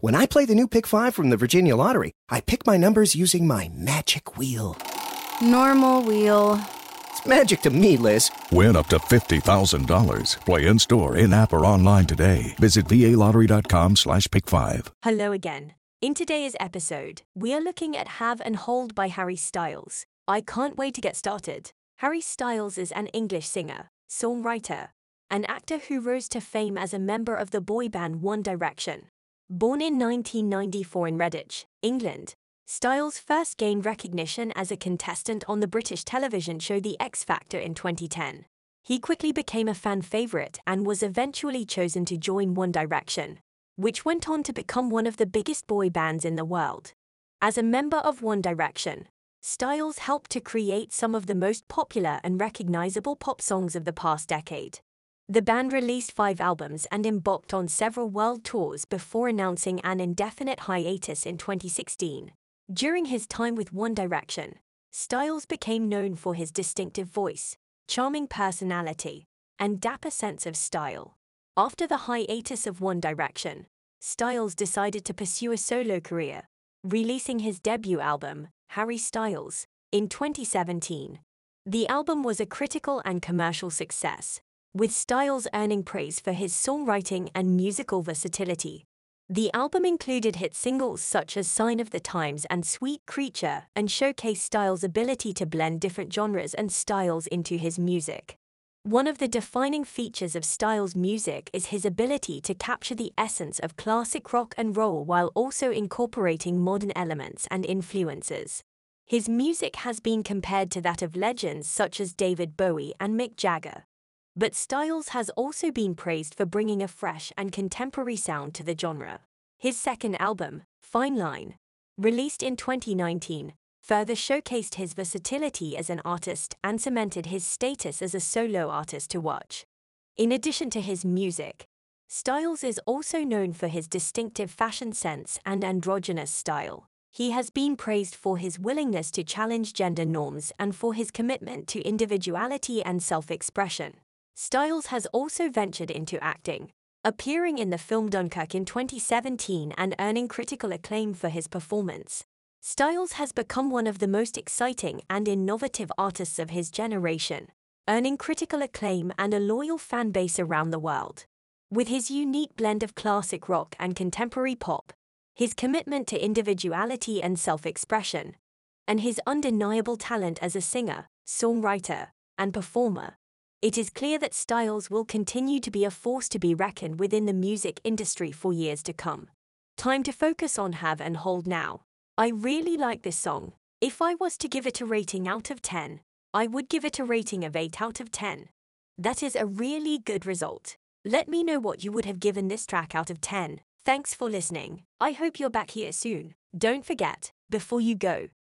When I play the new Pick 5 from the Virginia Lottery, I pick my numbers using my magic wheel. Normal wheel. It's magic to me, Liz. Win up to $50,000. Play in store, in app, or online today. Visit VALottery.com slash pick five. Hello again. In today's episode, we are looking at Have and Hold by Harry Styles. I can't wait to get started. Harry Styles is an English singer, songwriter, an actor who rose to fame as a member of the boy band One Direction. Born in 1994 in Redditch, England, Styles first gained recognition as a contestant on the British television show The X Factor in 2010. He quickly became a fan favorite and was eventually chosen to join One Direction, which went on to become one of the biggest boy bands in the world. As a member of One Direction, Styles helped to create some of the most popular and recognizable pop songs of the past decade. The band released five albums and embarked on several world tours before announcing an indefinite hiatus in 2016. During his time with One Direction, Styles became known for his distinctive voice, charming personality, and dapper sense of style. After the hiatus of One Direction, Styles decided to pursue a solo career, releasing his debut album, Harry Styles, in 2017. The album was a critical and commercial success, with Styles earning praise for his songwriting and musical versatility. The album included hit singles such as Sign of the Times and Sweet Creature and showcased Styles' ability to blend different genres and styles into his music. One of the defining features of Styles' music is his ability to capture the essence of classic rock and roll while also incorporating modern elements and influences. His music has been compared to that of legends such as David Bowie and Mick Jagger. But Styles has also been praised for bringing a fresh and contemporary sound to the genre. His second album, Fine Line, released in 2019, further showcased his versatility as an artist and cemented his status as a solo artist to watch. In addition to his music, Styles is also known for his distinctive fashion sense and androgynous style. He has been praised for his willingness to challenge gender norms and for his commitment to individuality and self expression. Styles has also ventured into acting, appearing in the film Dunkirk in 2017 and earning critical acclaim for his performance. Styles has become one of the most exciting and innovative artists of his generation, earning critical acclaim and a loyal fan base around the world. With his unique blend of classic rock and contemporary pop, his commitment to individuality and self expression, and his undeniable talent as a singer, songwriter, and performer, it is clear that Styles will continue to be a force to be reckoned within the music industry for years to come. Time to focus on Have and Hold now. I really like this song. If I was to give it a rating out of 10, I would give it a rating of 8 out of 10. That is a really good result. Let me know what you would have given this track out of 10. Thanks for listening. I hope you're back here soon. Don't forget, before you go,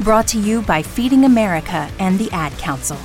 Brought to you by Feeding America and the Ad Council.